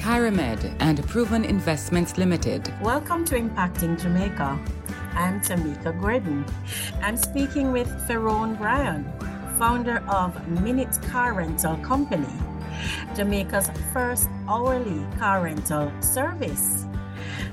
Kyramed, and Proven Investments Limited. Welcome to Impacting Jamaica. I'm Tameka Gordon. I'm speaking with Ferone Bryan, founder of Minute Car Rental Company, Jamaica's first hourly car rental service.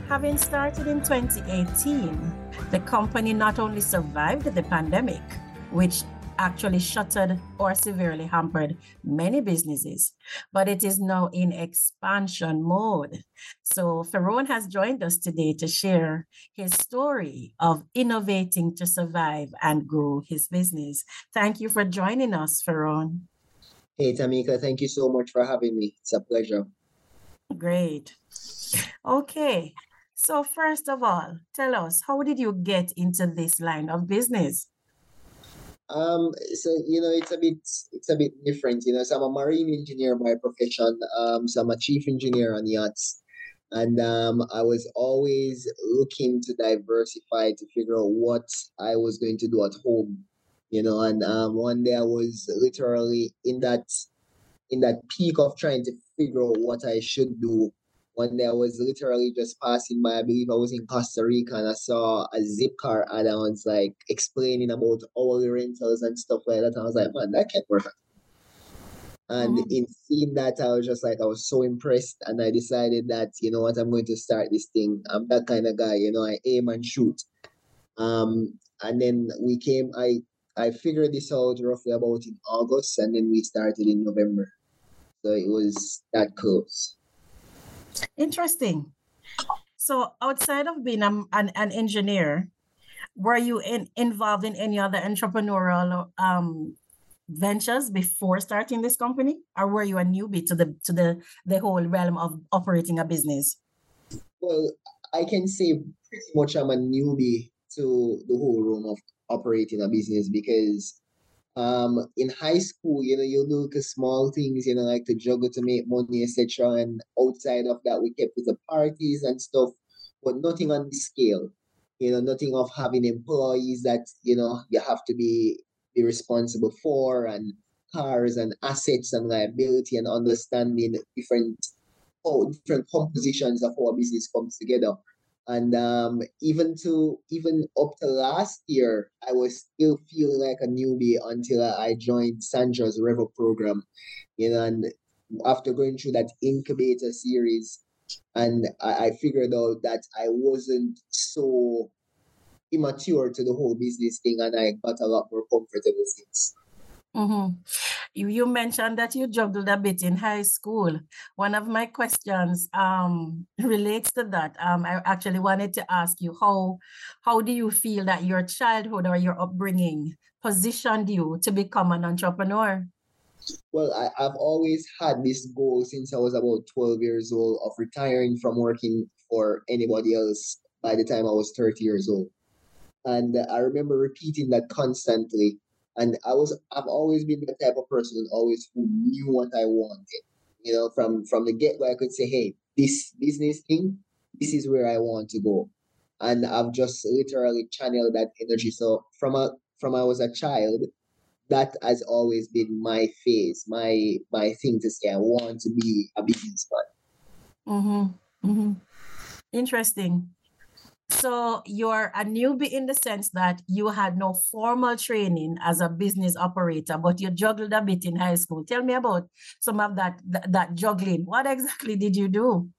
Having started in 2018, the company not only survived the pandemic, which actually shuttered or severely hampered many businesses, but it is now in expansion mode. So Ferone has joined us today to share his story of innovating to survive and grow his business. Thank you for joining us, Ferone. Hey, Tameka, thank you so much for having me. It's a pleasure. Great. Okay. So, first of all, tell us, how did you get into this line of business? Um, so you know, it's a bit it's a bit different. You know, so I'm a marine engineer by profession. Um, so I'm a chief engineer on yachts, and um, I was always looking to diversify to figure out what I was going to do at home. You know, and um, one day I was literally in that in that peak of trying to figure out what I should do one day I was literally just passing by, I believe I was in Costa Rica and I saw a Zipcar ad and I was like explaining about hourly rentals and stuff like that. And I was like, man, that can't work. And mm-hmm. in seeing that, I was just like, I was so impressed. And I decided that, you know what, I'm going to start this thing. I'm that kind of guy, you know, I aim and shoot. Um, and then we came, I I figured this out roughly about in August, and then we started in November. So it was that close. Interesting. So, outside of being a, an, an engineer, were you in, involved in any other entrepreneurial um, ventures before starting this company, or were you a newbie to the to the the whole realm of operating a business? Well, I can say pretty much I'm a newbie to the whole realm of operating a business because um, in high school, you know, you look at small things, you know, like to juggle to make money, etc. And outside of that, we kept with the parties and stuff, but nothing on the scale. You know, nothing of having employees that you know you have to be be responsible for, and cars and assets and liability, and understanding different oh different compositions of how a business comes together. And um, even to even up to last year, I was still feeling like a newbie until I joined Sandra's Revo program. You know, and after going through that incubator series, and I, I figured out that I wasn't so immature to the whole business thing, and I got a lot more comfortable since. Mm-hmm. You mentioned that you juggled a bit in high school. One of my questions um, relates to that. Um, I actually wanted to ask you how how do you feel that your childhood or your upbringing positioned you to become an entrepreneur? Well, I, I've always had this goal since I was about 12 years old of retiring from working for anybody else by the time I was 30 years old. And I remember repeating that constantly and I was I've always been the type of person who always who knew what I wanted. You know, from from the get go I could say, hey, this business thing, this is where I want to go. And I've just literally channeled that energy. So from a from I was a child, that has always been my phase, my my thing to say. I want to be a businessman. Mm-hmm. Mm-hmm. Interesting. So you're a newbie in the sense that you had no formal training as a business operator, but you juggled a bit in high school. Tell me about some of that that, that juggling. What exactly did you do?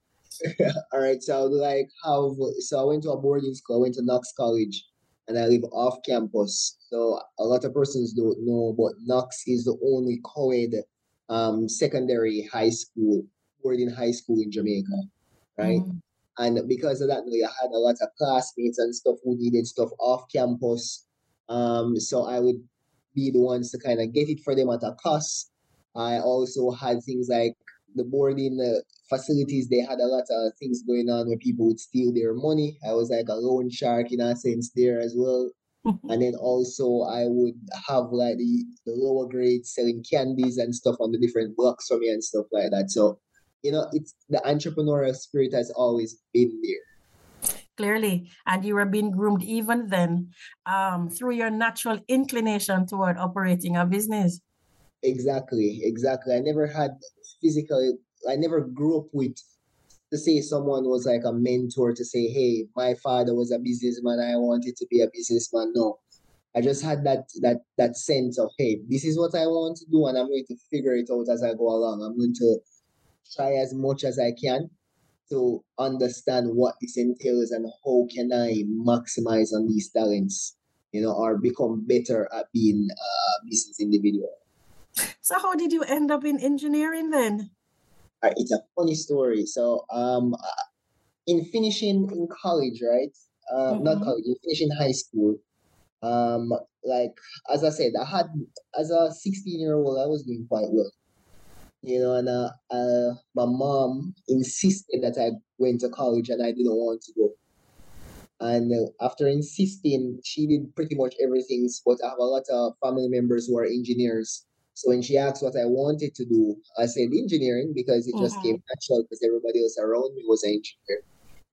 All right, so like how so I went to a boarding school. I went to Knox College, and I live off campus. So a lot of persons don't know, but Knox is the only co-ed um, secondary high school, boarding high school in Jamaica, right? Mm. And because of that, you know, I had a lot of classmates and stuff who needed stuff off campus. Um, so I would be the ones to kind of get it for them at a cost. I also had things like the boarding uh, facilities, they had a lot of things going on where people would steal their money. I was like a loan shark in a sense there as well. and then also I would have like the, the lower grades selling candies and stuff on the different blocks for me and stuff like that. So, you know, it's the entrepreneurial spirit has always been there. Clearly, and you were being groomed even then um, through your natural inclination toward operating a business. Exactly, exactly. I never had physical, I never grew up with to say someone was like a mentor to say, hey, my father was a businessman, I wanted to be a businessman. No. I just had that that that sense of, hey, this is what I want to do, and I'm going to figure it out as I go along. I'm going to try as much as I can to understand what this entails and how can I maximize on these talents, you know, or become better at being a business individual. So how did you end up in engineering then? Uh, it's a funny story. So, um, uh, in finishing in college, right? Um, mm-hmm. not college, in finishing high school. Um, like as I said, I had as a 16 year old, I was doing quite well. You know, and uh, uh, my mom insisted that I went to college, and I didn't want to go. And uh, after insisting, she did pretty much everything. But I have a lot of family members who are engineers. So when she asked what I wanted to do, I said engineering because it just mm-hmm. came natural because everybody else around me was an engineer.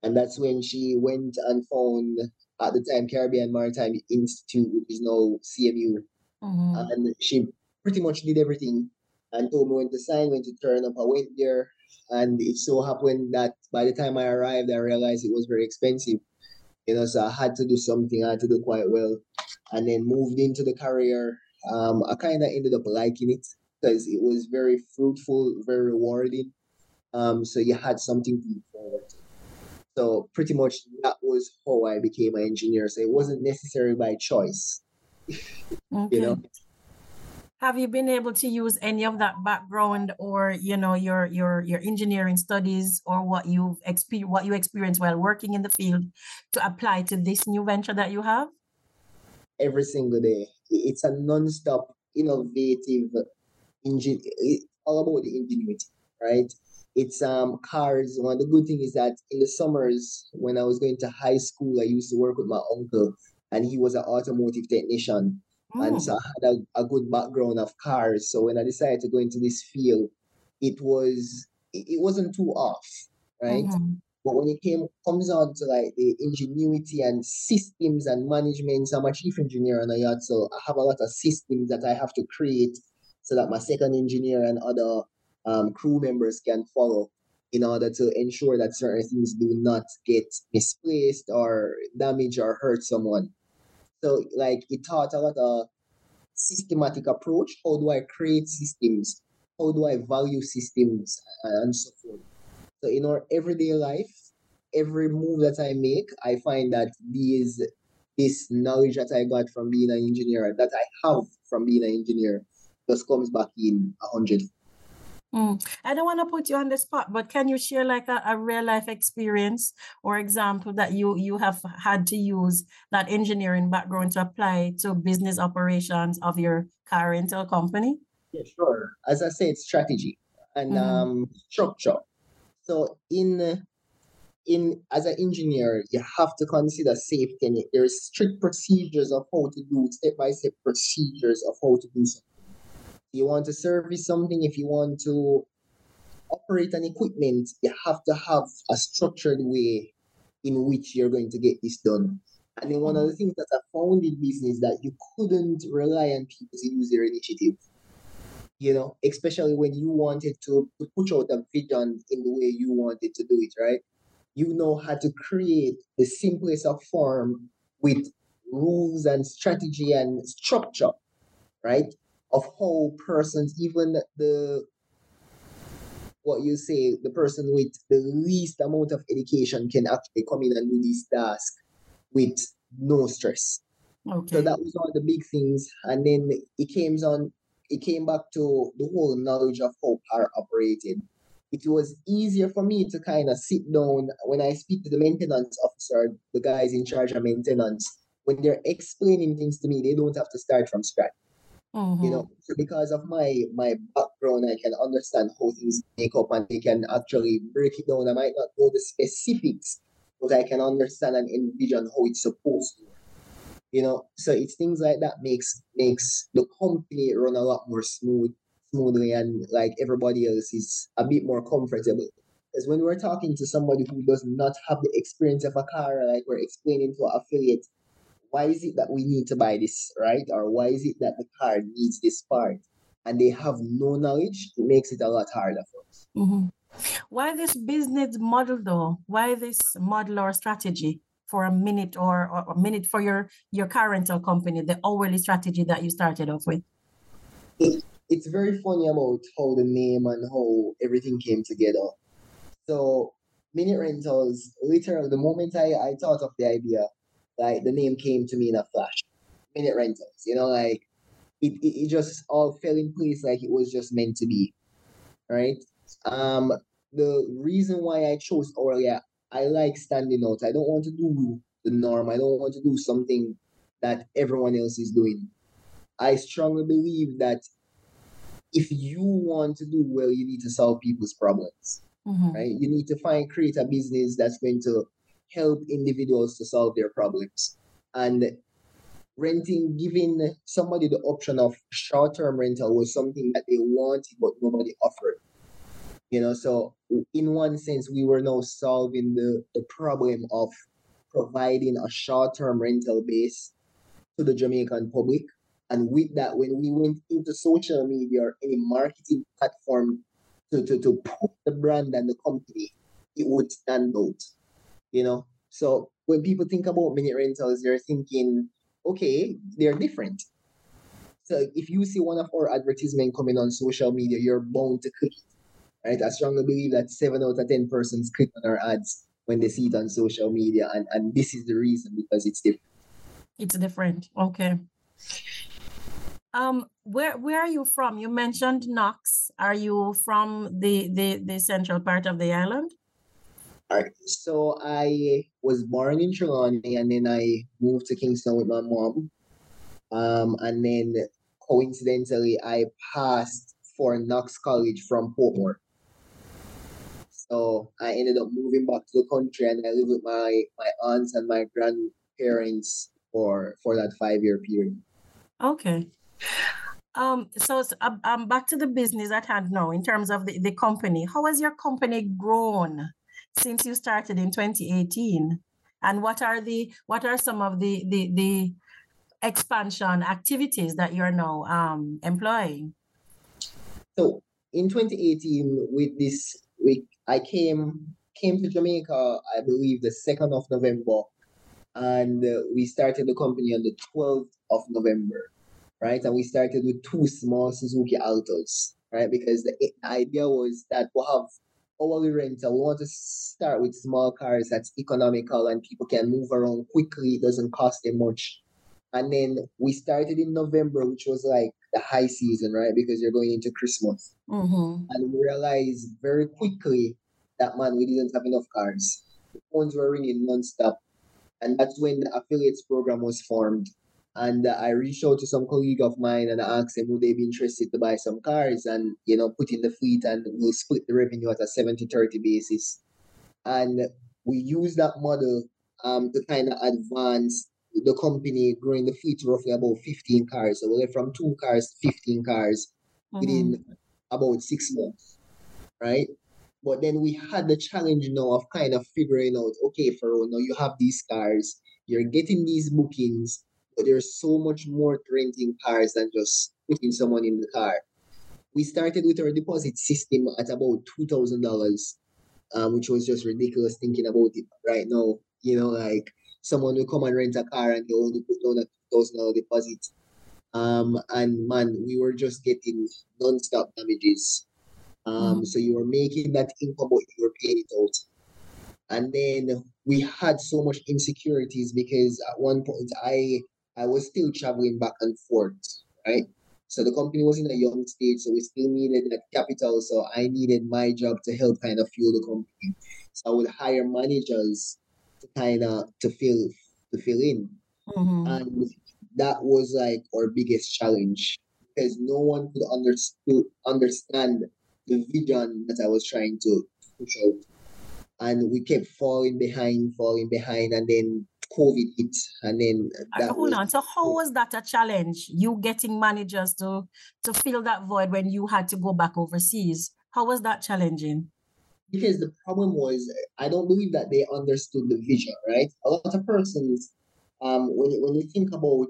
And that's when she went and found at the time Caribbean Maritime Institute, which is now CMU. Mm-hmm. And she pretty much did everything and told me when to sign, when to turn up. I went there, and it so happened that by the time I arrived, I realized it was very expensive. You know, so I had to do something. I had to do quite well, and then moved into the career um, I kind of ended up liking it because it was very fruitful, very rewarding. Um, so you had something to look forward to. So pretty much that was how I became an engineer. So it wasn't necessary by choice. okay. You know. Have you been able to use any of that background, or you know, your your your engineering studies, or what you've experienced, what you experienced while working in the field, to apply to this new venture that you have? Every single day it's a non-stop innovative engine all about the ingenuity right it's um cars one of the good thing is that in the summers when i was going to high school i used to work with my uncle and he was an automotive technician. And so i had a, a good background of cars so when i decided to go into this field it was it, it wasn't too off right mm-hmm. But when it came comes on to like the ingenuity and systems and management, so I'm a chief engineer on a yacht, so I have a lot of systems that I have to create so that my second engineer and other um, crew members can follow in order to ensure that certain things do not get misplaced or damage or hurt someone. So like it taught a lot of systematic approach. How do I create systems? How do I value systems uh, and so forth? So in our everyday life, every move that I make, I find that these this knowledge that I got from being an engineer, that I have from being an engineer, just comes back in a hundred. Mm. I don't want to put you on the spot, but can you share like a, a, real life experience or example that you you have had to use that engineering background to apply to business operations of your car rental company? Yeah, sure. As I said, strategy and mm. um, structure. So in in as an engineer, you have to consider safety and there's strict procedures of how to do step-by-step procedures of how to do something. You want to service something, if you want to operate an equipment, you have to have a structured way in which you're going to get this done. And then one of the things that I found in business that you couldn't rely on people to use their initiative you know, especially when you wanted to, to push out a vision in the way you wanted to do it, right? You know how to create the simplest of form with rules and strategy and structure, right? Of whole persons, even the what you say, the person with the least amount of education can actually come in and do this task with no stress. Okay. So that was one of the big things. And then it came on it came back to the whole knowledge of how power operated. It was easier for me to kind of sit down when I speak to the maintenance officer, the guys in charge of maintenance, when they're explaining things to me, they don't have to start from scratch. Mm-hmm. You know, because of my my background, I can understand how things make up and they can actually break it down. I might not know the specifics, but I can understand and envision how it's supposed to. You know, so it's things like that makes makes the company run a lot more smooth smoothly and like everybody else is a bit more comfortable. Because when we're talking to somebody who does not have the experience of a car, like we're explaining to an affiliate, why is it that we need to buy this, right? Or why is it that the car needs this part? And they have no knowledge, it makes it a lot harder for us. Mm-hmm. Why this business model though? Why this model or strategy for a minute or, or a minute for your your car rental company, the hourly strategy that you started off with? It, it's very funny about how the name and how everything came together. So minute rentals, literally the moment I, I thought of the idea, like the name came to me in a flash. Minute rentals, you know, like it, it, it just all fell in place like it was just meant to be. Right? Um the reason why I chose I, I like standing out. I don't want to do the norm. I don't want to do something that everyone else is doing. I strongly believe that if you want to do well, you need to solve people's problems, Mm-hmm. right? You need to find create a business that's going to help individuals to solve their problems. And renting, giving somebody the option of short-term rental was something that they wanted, but nobody offered. You know, so in one sense, we were now solving the, the problem of providing a short-term rental base to the Jamaican public. And with that, when we went into social media or any marketing platform to, to, to put the brand and the company, it would stand out. You know? So when people think about minute rentals, they're thinking, okay, they're different. So if you see one of our advertisement coming on social media, you're bound to click it. Right? I strongly believe that seven out of ten persons click on our ads when they see it on social media, and, and this is the reason because it's different. It's different. Okay. Um, where where are you from? You mentioned Knox. Are you from the the the central part of the island? All right. So I was born in Trelawny and then I moved to Kingston with my mom. Um, and then coincidentally, I passed for Knox College from Portmore. So I ended up moving back to the country and I lived with my, my aunts and my grandparents for for that five year period. Okay. Um, so s- um, um, back to the business at hand now in terms of the, the company. How has your company grown since you started in 2018? And what are the what are some of the the, the expansion activities that you're now um employing? So in 2018, with this week, I came came to Jamaica, I believe the second of November, and uh, we started the company on the 12th of November, right? And we started with two small Suzuki Altos, right? Because the idea was that we'll have hourly rental. We want to start with small cars that's economical and people can move around quickly. It doesn't cost them much. And then we started in November, which was like the high season, right? Because you're going into Christmas Mm-hmm. and we realized very quickly that man we didn't have enough cars. The phones were ringing nonstop, and that's when the affiliates program was formed. And uh, I reached out to some colleague of mine and I asked them would they be interested to buy some cars and you know put in the fleet and we'll split the revenue at a 70-30 basis. And we use that model um, to kind of advance the company growing the fleet to roughly about 15 cars. So we went from two cars to 15 cars Mm-hmm. within about six months, right? But then we had the challenge now of kind of figuring out, okay, Faro, now you have these cars, you're getting these bookings, but there's so much more to renting cars than just putting someone in the car. We started with our deposit system at about two thousand dollars, um, which was just ridiculous thinking about it right now. You know, like someone will come and rent a car and they only put down a two thousand dollar deposit. Um, and man, we were just getting non-stop damages. Um, so you were making that income, but you were paying it out. And then we had so much insecurities because at one point I I was still traveling back and forth, right? So the company was in a young stage, so we still needed that capital. So I needed my job to help kind of fuel the company. So I would hire managers to kind of to fill to fill in Mm-hmm. and that was like our biggest challenge because no one could understood understand the vision that I was trying to push out. And we kept falling behind, falling behind, and then COVID hit, and then that hold was, on. So how was that a challenge? You getting managers to to fill that void when you had to go back overseas? How was that challenging? Because the problem was, I don't believe that they understood the vision. Right, a lot of persons, um, when when you think about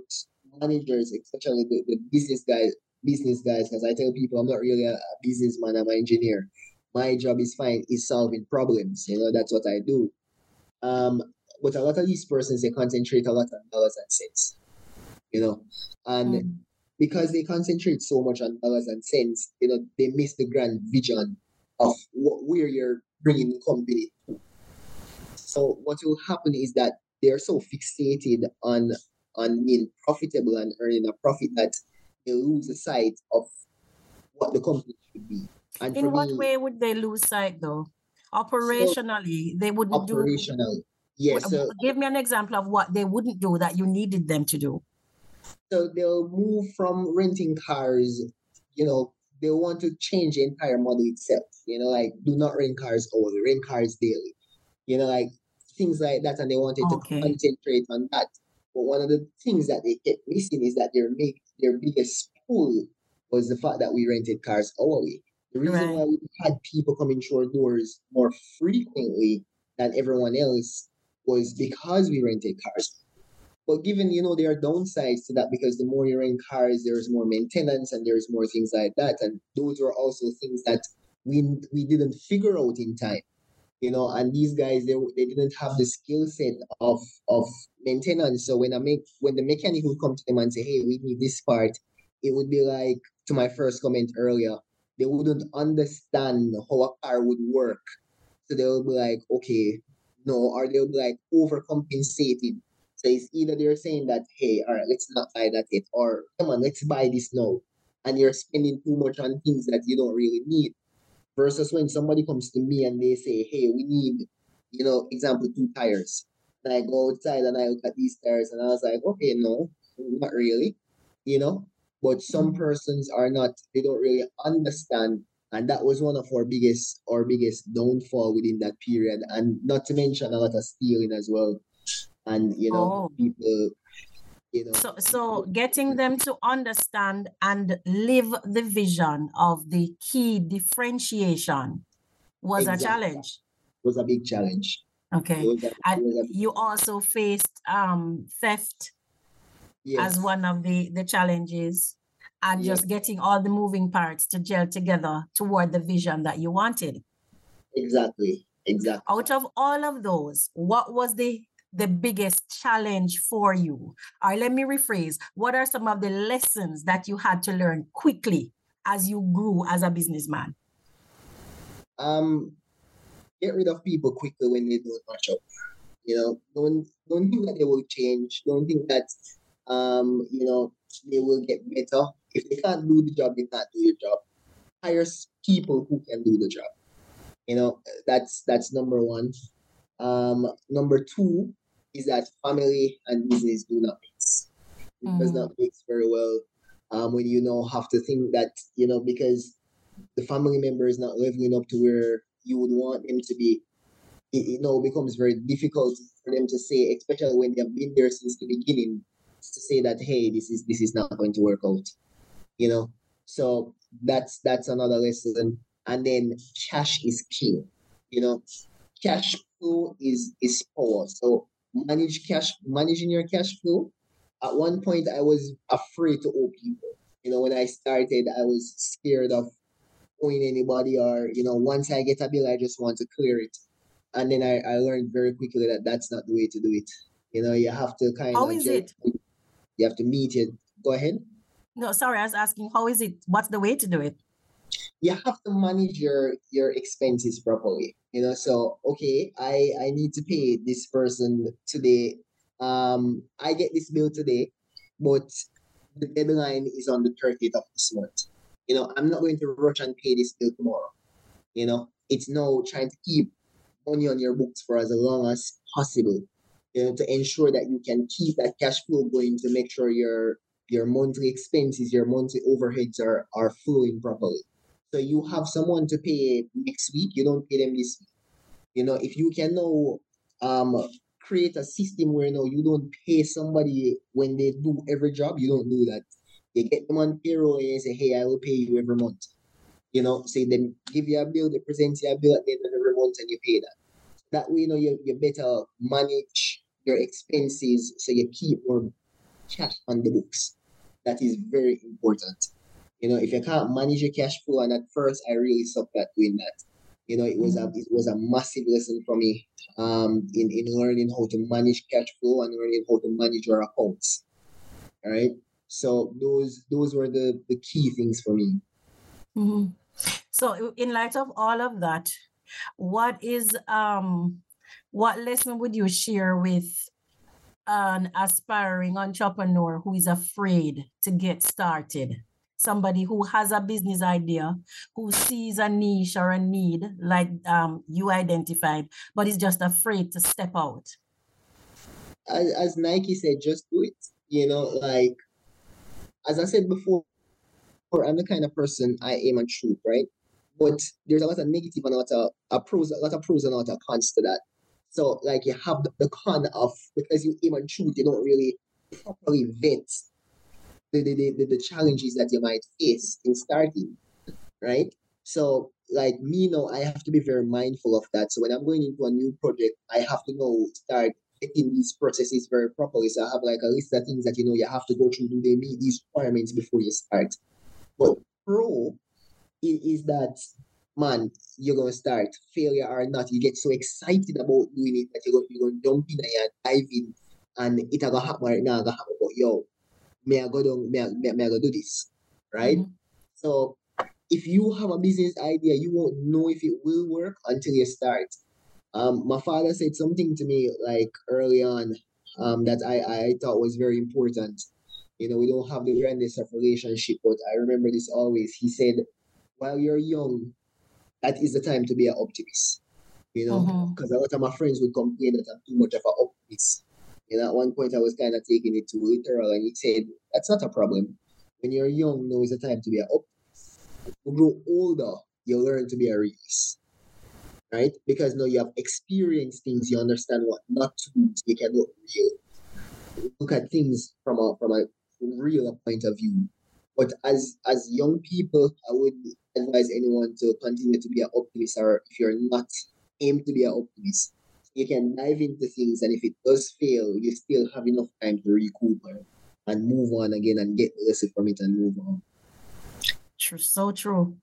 managers, especially the, the business guys, business guys, because I tell people I'm not really a, a businessman. I'm an engineer. My job is fine is solving problems. You know, that's what I do. Um, but a lot of these persons they concentrate a lot on dollars and cents, you know, and mm. because they concentrate so much on dollars and cents, you know, they miss the grand vision of what, where you're bringing the company. So what will happen is that they are so fixated on on being profitable and earning a profit that they lose the sight of what the company should be. And in what me, way would they lose sight though? Operationally, so, they wouldn't operationally, do Yes. So, Give me an example of what they wouldn't do that you needed them to do. So they'll move from renting cars, you know, they want to change the entire model itself. You know, like do not rent cars hourly, rent cars daily. You know, like things like that, and they wanted okay. to concentrate on that. But one of the things that they kept missing is that their make their biggest pull was the fact that we rented cars hourly. The reason right. why we had people coming through our doors more frequently than everyone else was because we rented cars. But given, you know, there are downsides to that because the more you rent cars, there's more maintenance and there's more things like that. And those were also things that we we didn't figure out in time. You know, and these guys they, they didn't have the skill set of of maintenance. So when I make when the mechanic would come to them and say, Hey, we need this part, it would be like to my first comment earlier, they wouldn't understand how a car would work. So they would be like, okay, no, or they'll be like overcompensated. So it's either they're saying that, hey, all right, let's not buy that yet, or come on, let's buy this now. And you're spending too much on things that you don't really need. Versus when somebody comes to me and they say, hey, we need, you know, example, two tires. And I go outside and I look at these tires and I was like, okay, no, not really, you know. But some mm-hmm. persons are not, they don't really understand and that was one of our biggest our biggest downfall within that period. And not to mention a lot of stealing as well. And you know oh. people you know. So so getting them to understand and live the vision of the key differentiation was exactly. a challenge. Was a big challenge. Okay. A, and you also faced um theft yes. as one of the the challenges and yeah. just getting all the moving parts to gel together toward the vision that you wanted. Exactly. Exactly. Out of all of those, what was the the biggest challenge for you? Or let me rephrase, what are some of the lessons that you had to learn quickly as you grew as a businessman? Um get rid of people quickly when they don't match up. You know, don't don't think that they will change. Don't think that um, you know, they will get better if they can't do the job, they can't do the job. Hire people who can do the job. You know, that's that's number one. Um, number two is that family and business do not mix. It mm. does not mix very well. Um, when you know have to think that you know because the family member is not living up to where you would want them to be, it, you know becomes very difficult for them to say, especially when they have been there since the beginning, to say that hey, this is this is not going to work out you know. So that's that's another lesson. And then cash is king, you know. Cash flow is is power. So manage cash, managing your cash flow. At one point, I was afraid to owe people. You know, when I started, I was scared of owing anybody, or you know, once I get a bill, I just want to clear it. And then I, I learned very quickly that that's not the way to do it. You know, you have to kind How of. How is it? You have to meet it. Go ahead. No, sorry, I was asking how is it? What's the way to do it? You have to manage your your expenses properly. You know, so okay, I I need to pay this person today. Um, I get this bill today, but the deadline is on the 30th of this month. You know, I'm not going to rush and pay this bill tomorrow. You know, it's now trying to keep money on your books for as long as possible. You know, to ensure that you can keep that cash flow going to make sure you're your monthly expenses, your monthly overheads are are flowing properly. So you have someone to pay next week, you don't pay them this week. You know, if you can now um create a system where now you don't pay somebody when they do every job, you don't do that. You get them on payroll and say, Hey, I will pay you every month. You know, say then give you a bill, they present you a bill at the end of every month and you pay that. That way, you know, you, you better manage your expenses so you keep more cash on the books. That is very important. You know, if you can't manage your cash flow, and at first I really sucked at doing that. You know, it was a it was a massive lesson for me um in, in learning how to manage cash flow and learning how to manage your accounts. All right. So those those were the the key things for me. Mm-hmm. So in light of all of that, what is um what lesson would you share with an aspiring entrepreneur who is afraid to get started? Somebody who has a business idea, who sees a niche or a need like um, you identified, but is just afraid to step out. As, as Nike said, just do it. You know, like as I said before, I'm the kind of person I aim and shoot, right? But there's a lot of negative and a lot of a pros, a lot of pros and a lot of cons to that. So like you have the, the con of because you aim shoot, you don't really properly vet the, the, the, the challenges that you might face in starting, right? So like me now, I have to be very mindful of that. So when I'm going into a new project, I have to know start getting these processes very properly. So I have like a list of things that you know you have to go through. Do they meet these requirements before you start? But pro is that man, you're gonna start failure or not. You get so excited about doing it that you're gonna, you're gonna jump in and dive in, and it gonna happen right now. Gonna happen, but yo, may I go down? May I, may, may I go do this? Right? Mm-hmm. So if you have a business idea, you won't know if it will work until you start. Um, my father said something to me like early on um, that I, I thought was very important. You know, we don't have the grandest of relationship, but I remember this always. He said, while you're young, that is the time to be an optimist. You know, because mm-hmm. a lot of my friends would complain that I'm too much of an optimist. And at one point, I was kind of taking it too literal, and he said, That's not a problem. When you're young, now is the time to be an optimist. When you grow older, you learn to be a realist. Right? Because now you have experienced things, you understand what not to do, you can look real. Look at things from a from a real point of view. But as as young people, I would advise anyone to continue to be an optimist, or if you're not, aim to be an optimist. You can dive into things, and if it does fail, you still have enough time to recoup and move on again and get the lesson from it and move on. True, so true.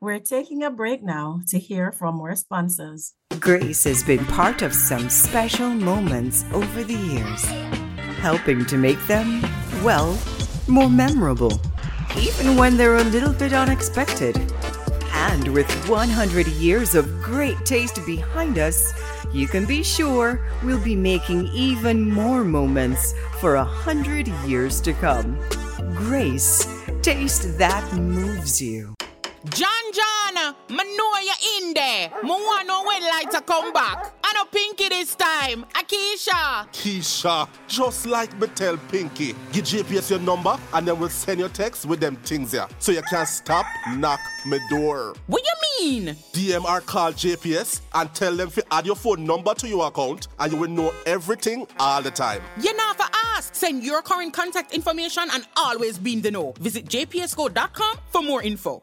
We're taking a break now to hear from our sponsors. Grace has been part of some special moments over the years, helping to make them, well, more memorable even when they're a little bit unexpected. And with 100 years of great taste behind us, you can be sure we'll be making even more moments for a hundred years to come. Grace, taste that moves you. John John, me know you in there. Me want know when lights are come back. I know Pinky this time. Akisha. Keisha, just like me tell Pinky, give JPS your number and then we'll send your text with them things here. So you can't stop, knock me door. What you mean? DMR call JPS and tell them to add your phone number to your account and you will know everything all the time. You're not for ask. Send your current contact information and always be in the know. Visit jpsco.com for more info.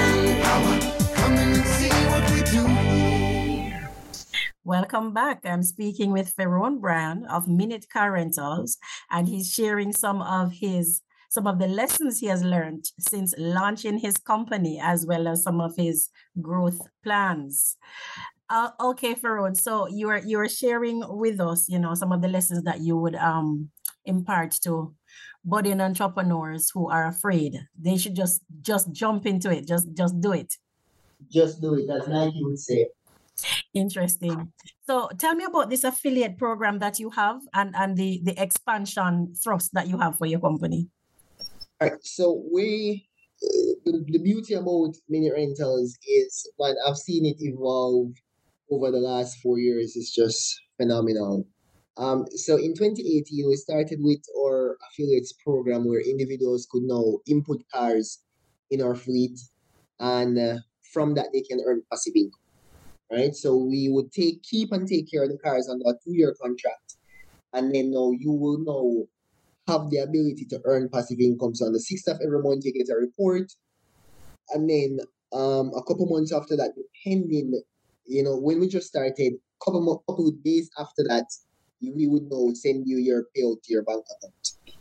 Welcome back. I'm speaking with Ferone Bryan of Minute Car Rentals, and he's sharing some of his some of the lessons he has learned since launching his company, as well as some of his growth plans. Uh, okay, Ferone. So you are you are sharing with us, you know, some of the lessons that you would um impart to budding entrepreneurs who are afraid. They should just just jump into it. Just just do it. Just do it. That's Nike would say. Interesting. So tell me about this affiliate program that you have and and the the expansion thrust that you have for your company. All right. So we uh, the, the beauty about mini rentals is when I've seen it evolve over the last four years is just phenomenal. Um, so in 2018, we started with our affiliates program where individuals could now input cars in our fleet, and uh, from that they can earn passive income. Right. So we would take keep and take care of the cars under a two-year contract, and then now you will now have the ability to earn passive income. So on the sixth of every month, you get a report, and then um, a couple months after that, depending you know, when we just started, couple more, couple of days after that, we would know send you your payout to your bank account.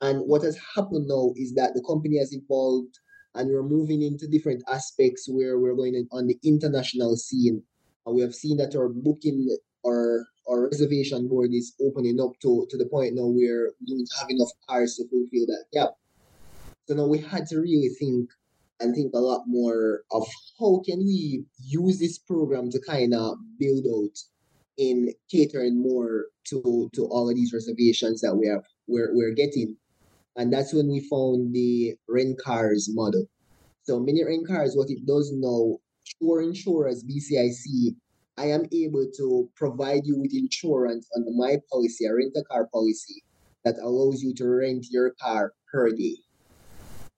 And what has happened now is that the company has evolved and we're moving into different aspects where we're going on the international scene. And we have seen that our booking or our reservation board is opening up to, to the point now where we don't have enough cars to fulfill that gap. So now we had to really think and think a lot more of how can we use this program to kind of build out in catering more to to all of these reservations that we have we're, we're getting and that's when we found the rent cars model so mini rent cars what it does now Sure Insurance BCIC I am able to provide you with insurance under my policy, a rent a car policy that allows you to rent your car per day.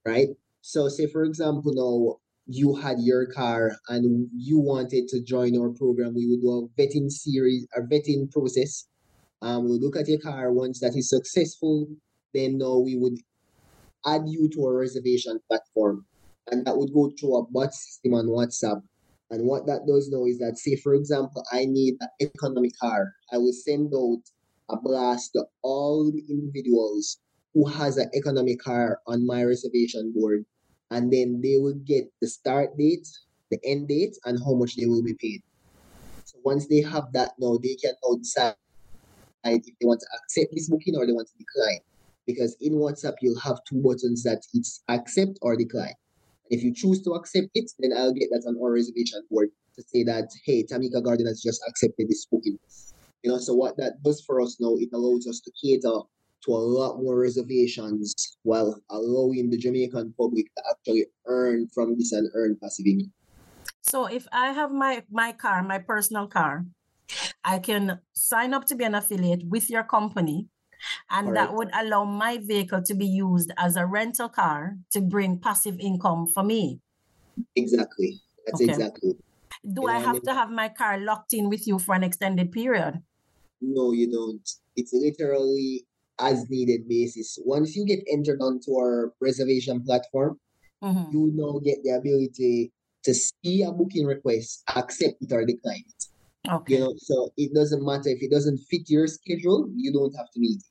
Right? So, say for example, now you had your car and you wanted to join our program, we would do a vetting series, a vetting process. Um, we'll look at your car once that is successful, then now we would add you to our reservation platform. And that would go through a bot system on WhatsApp. And what that does now is that, say, for example, I need an economy car. I will send out a blast to all the individuals who has an economy car on my reservation board and then they will get the start date, the end date, and how much they will be paid. So once they have that now, they can now decide if they want to accept this booking or they want to decline. Because in WhatsApp, you'll have two buttons that it's accept or decline. If you choose to accept it, then I'll get that on our reservation board to say that, hey, Tameka Gordon has just accepted this booking. You know, so what that does for us now, it allows us to cater to a lot more reservations while allowing the Jamaican public to actually earn from this and earn passive income. So if I have my my car, my personal car, I can sign up to be an affiliate with your company and that would allow my vehicle to be used as a rental car to bring passive income for me. Exactly. That's okay. exactly. Do I have I mean? to have my car locked in with you for an extended period? No, you don't. It's literally as needed basis. Once you get entered onto our reservation platform, mm-hmm. you now get the ability to see a booking request, accept it or decline it. Okay. You know, so it doesn't matter if it doesn't fit your schedule, you don't have to meet it.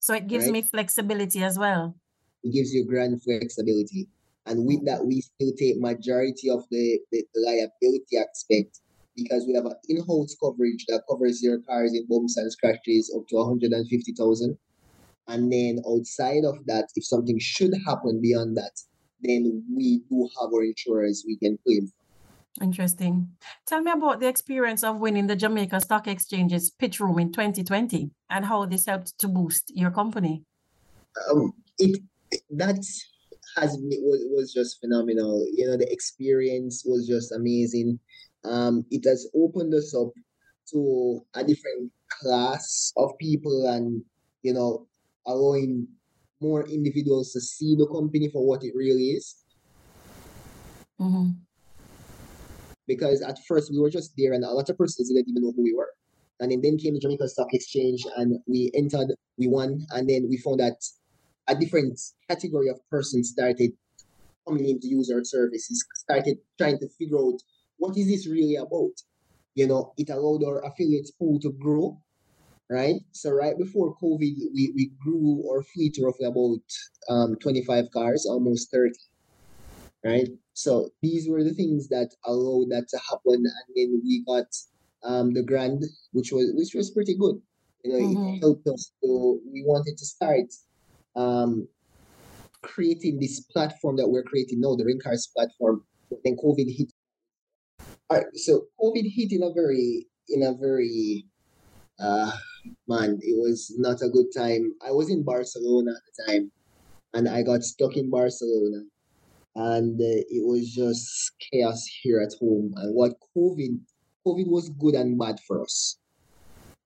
So it gives right? me flexibility as well. It gives you grand flexibility. And with that, we still take majority of the, the, liability aspect because we have an in-house coverage that covers your cars in bumps and scratches up to 150,000. And then outside of that, if something should happen beyond that, then we do have our insurance we can claim. Interesting. Tell me about the experience of winning the Jamaica Stock Exchange's pitch room in 2020 and how this helped to boost your company. Um, it that has was, was just phenomenal. You know, the experience was just amazing. Um, it has opened us up to a different class of people and you know allowing more individuals to see the company for what it really is. Mm-hmm. Because at first we were just there and a lot of persons didn't even know who we were. And then, then came the Jamaica Stock Exchange and we entered, we won, and then we found that a different category of persons started coming in to use our services, started trying to figure out what is this really about. You know, it allowed our affiliates pool to grow right? So right before COVID, we, we grew our fleet roughly about um, 25 cars, almost 30, right? So these were the things that allowed that to happen. And then we got um, the grant, which was which was pretty good. You know, Mhm. it helped us. So we wanted to start um, creating this platform that we're creating now, the Ringcars platform. But then COVID hit. All right, so COVID hit in a very in a very uh man, it was not a good time. I was in Barcelona at the time, and I got stuck in Barcelona, and uh, it was just chaos here at home. And what COVID, COVID was good and bad for us,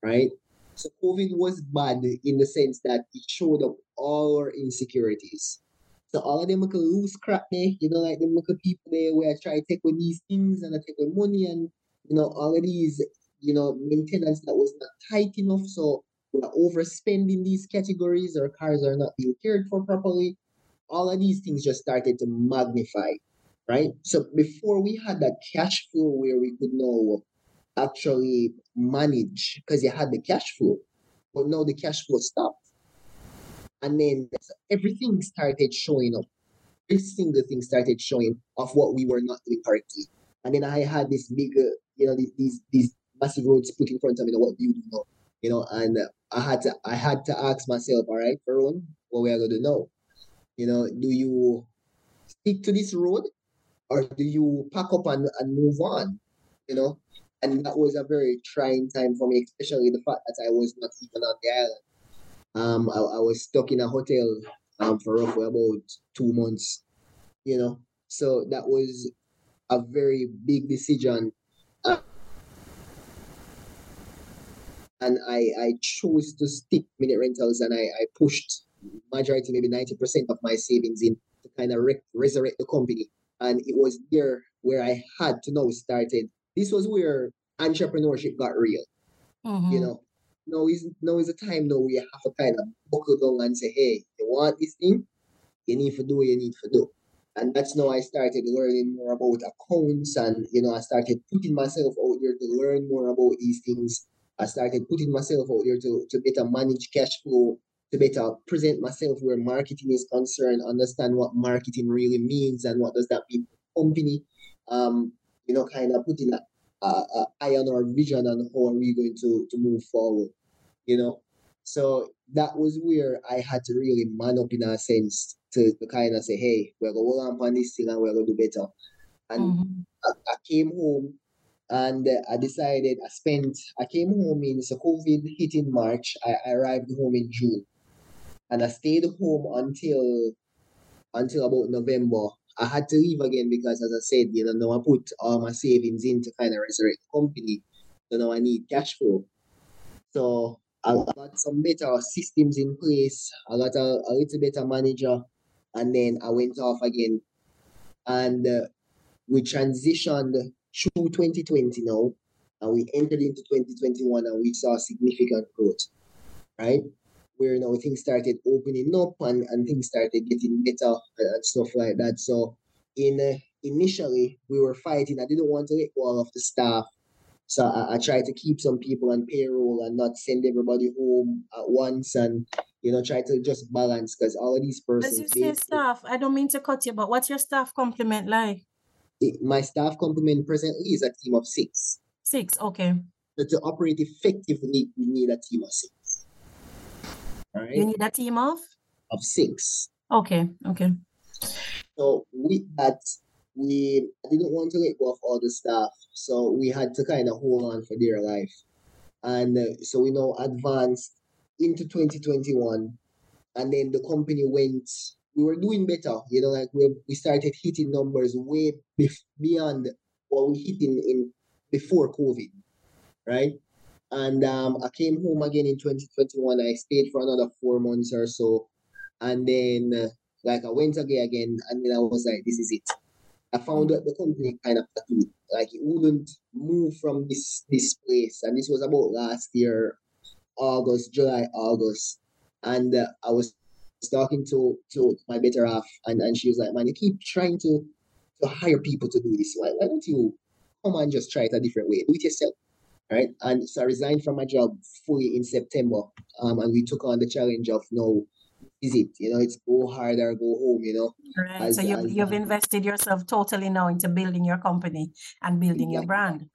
right? So COVID was bad in the sense that it showed up all our insecurities. So all of them could lose crap there, you know, like them little people there where I try to take with these things and I take with money and you know, all of these, you know, maintenance that was not tight enough. So we're overspending these categories, our cars are not being cared for properly. All of these things just started to magnify, right? So before we had that cash flow where we could now actually manage because you had the cash flow, but now the cash flow stopped. And then everything started showing up. Every single thing started showing of what we were not doing correctly. And then I had this big, uh, you know, these, these massive roads put in front of me. What do you do now? You know, and I had to I had to ask myself, all right, Ferone, what we are going to do? You know, do you stick to this road, or do you pack up and, and move on? You know, and that was a very trying time for me, especially the fact that I was not even on the island. Um, I, I was stuck in a hotel um for roughly about two months. You know, so that was a very big decision. Uh, and I, I chose to stick minute rentals and I, I pushed majority, maybe 90% of my savings in to kind of re- resurrect the company. And it was there where I had to now started. This was where entrepreneurship got real. Mhm. You know, now is now is the time now where you have to kind of buckle down and say, hey, you want this thing? You need to do what you need to do. And that's now I started learning more about accounts and you know, I started putting myself out there to learn more about these things. I started putting myself out there to, to better manage cash flow, to better present myself where marketing is concerned, understand what marketing really means and what does that mean for the company. Um, you know, kind of putting a, a, a eye on our vision and how are we going to, to move forward, you know. So that was where I had to really man up in a sense to, to kind of say, hey, we're going to hold on this thing and we're going to do better. And Mhm. I, I came home and I decided I spent, I came home in, so COVID hit in March. I, I arrived home in June and I stayed home until, until about November. I had to leave again because as I said, you know, now I put all my savings in to kind of resurrect the company. So now I need cash flow. So I got some better systems in place. I got a, a little better manager and then I went off again. And uh, we transitioned through 2020 now, and we entered into 2021 and we saw significant growth, right? Where you know things started opening up and, and things started getting better and, and stuff like that. So, in uh, initially, we were fighting. I didn't want to let all of the staff. So I, I tried to keep some people on payroll and not send everybody home at once and you know try to just balance because all of these As you say staff, I don't mean to cut you, but what's your staff complement like? it- my staff complement presently is a team of six. Six, okay. So to operate effectively, we need a team of six. Right, You need a team of? of six. Okay, okay. So with that, we didn't want to let go of all the staff, so we had to kind of hold on for dear life, and uh, so we now advanced into 2021, and then the company went. We were doing better, you know, like we we started hitting numbers way bef- beyond what we hit in, in before COVID, right? And um, I came home again in 2021. I stayed for another four months or so, and then uh, like I went again again, and then I was like, this is it. I found that the company kind of like it wouldn't move from this this place, and this was about last year, August, July, August, and uh, I was talking to to my better half, and, and she was like, man, you keep trying to to hire people to do this. Why why don't you come and just try it a different way? Do it yourself. Right. And so I resigned from my job fully in September. Um, and we took on the challenge of no is it, you know, it's go hard or go home, you know. Right. As- so you've, as- you've invested yourself totally now into building your company and building your brand.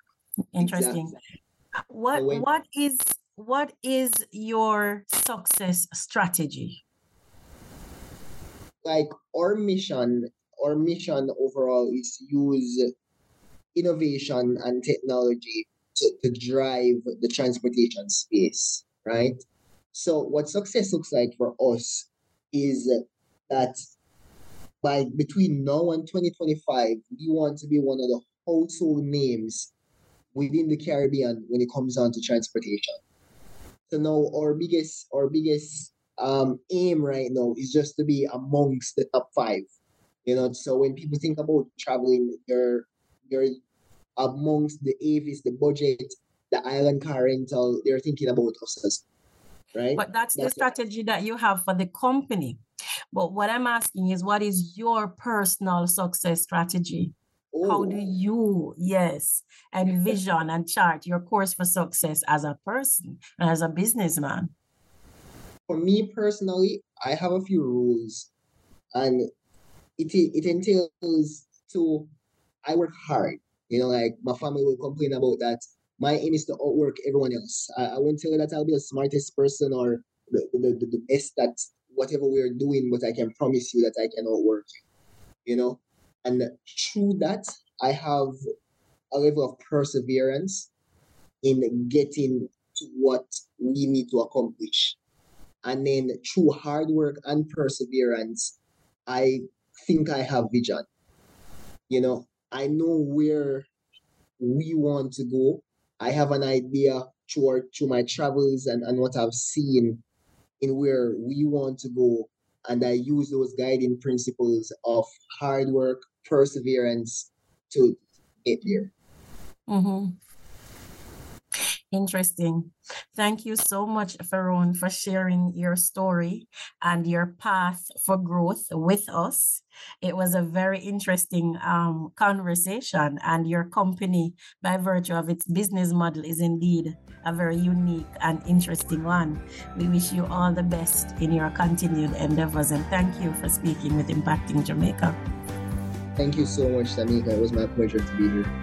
Interesting. Exactly. What when, what is what is your success strategy? Like our mission, our mission overall is use innovation and technology to, to drive the transportation space, right? So what success looks like for us is that by between now and 2025, we want to be one of the household names within the Caribbean when it comes down to transportation. So now our biggest our biggest um, aim right now is just to be amongst the top five. You know, so when people think about traveling, they're they're amongst the Avis, the budget, the island car rental, they're thinking about us right? But that's, that's the strategy that you have for the company. But what I'm asking is what is your personal success strategy? Ooh. How do oh. you, yes, envision and chart your course for success as a person and as a businessman? For me personally, I have a few rules, and it it entails to I work hard. You know, like my family will complain about that. My aim is to outwork everyone else. I, I won't tell you that I'll be the smartest person or the, the, the, the best at whatever we're doing, but I can promise you that I can outwork you. You know, and through that, I have a level of perseverance in getting to what we need to accomplish. And then through hard work and perseverance, I think I have vision. You know, I know where we want to go. I have an idea through, through my travels and, and what I've seen in where we want to go. And I use those guiding principles of hard work, perseverance to get there. Mm-hmm. Interesting. Thank you so much, Ferone, for sharing your story and your path for growth with us. It was a very interesting um, conversation, and your company, by virtue of its business model, is indeed a very unique and interesting one. We wish you all the best in your continued endeavors, and thank you for speaking with Impacting Jamaica. Thank you so much, Tameka. It was my pleasure to be here.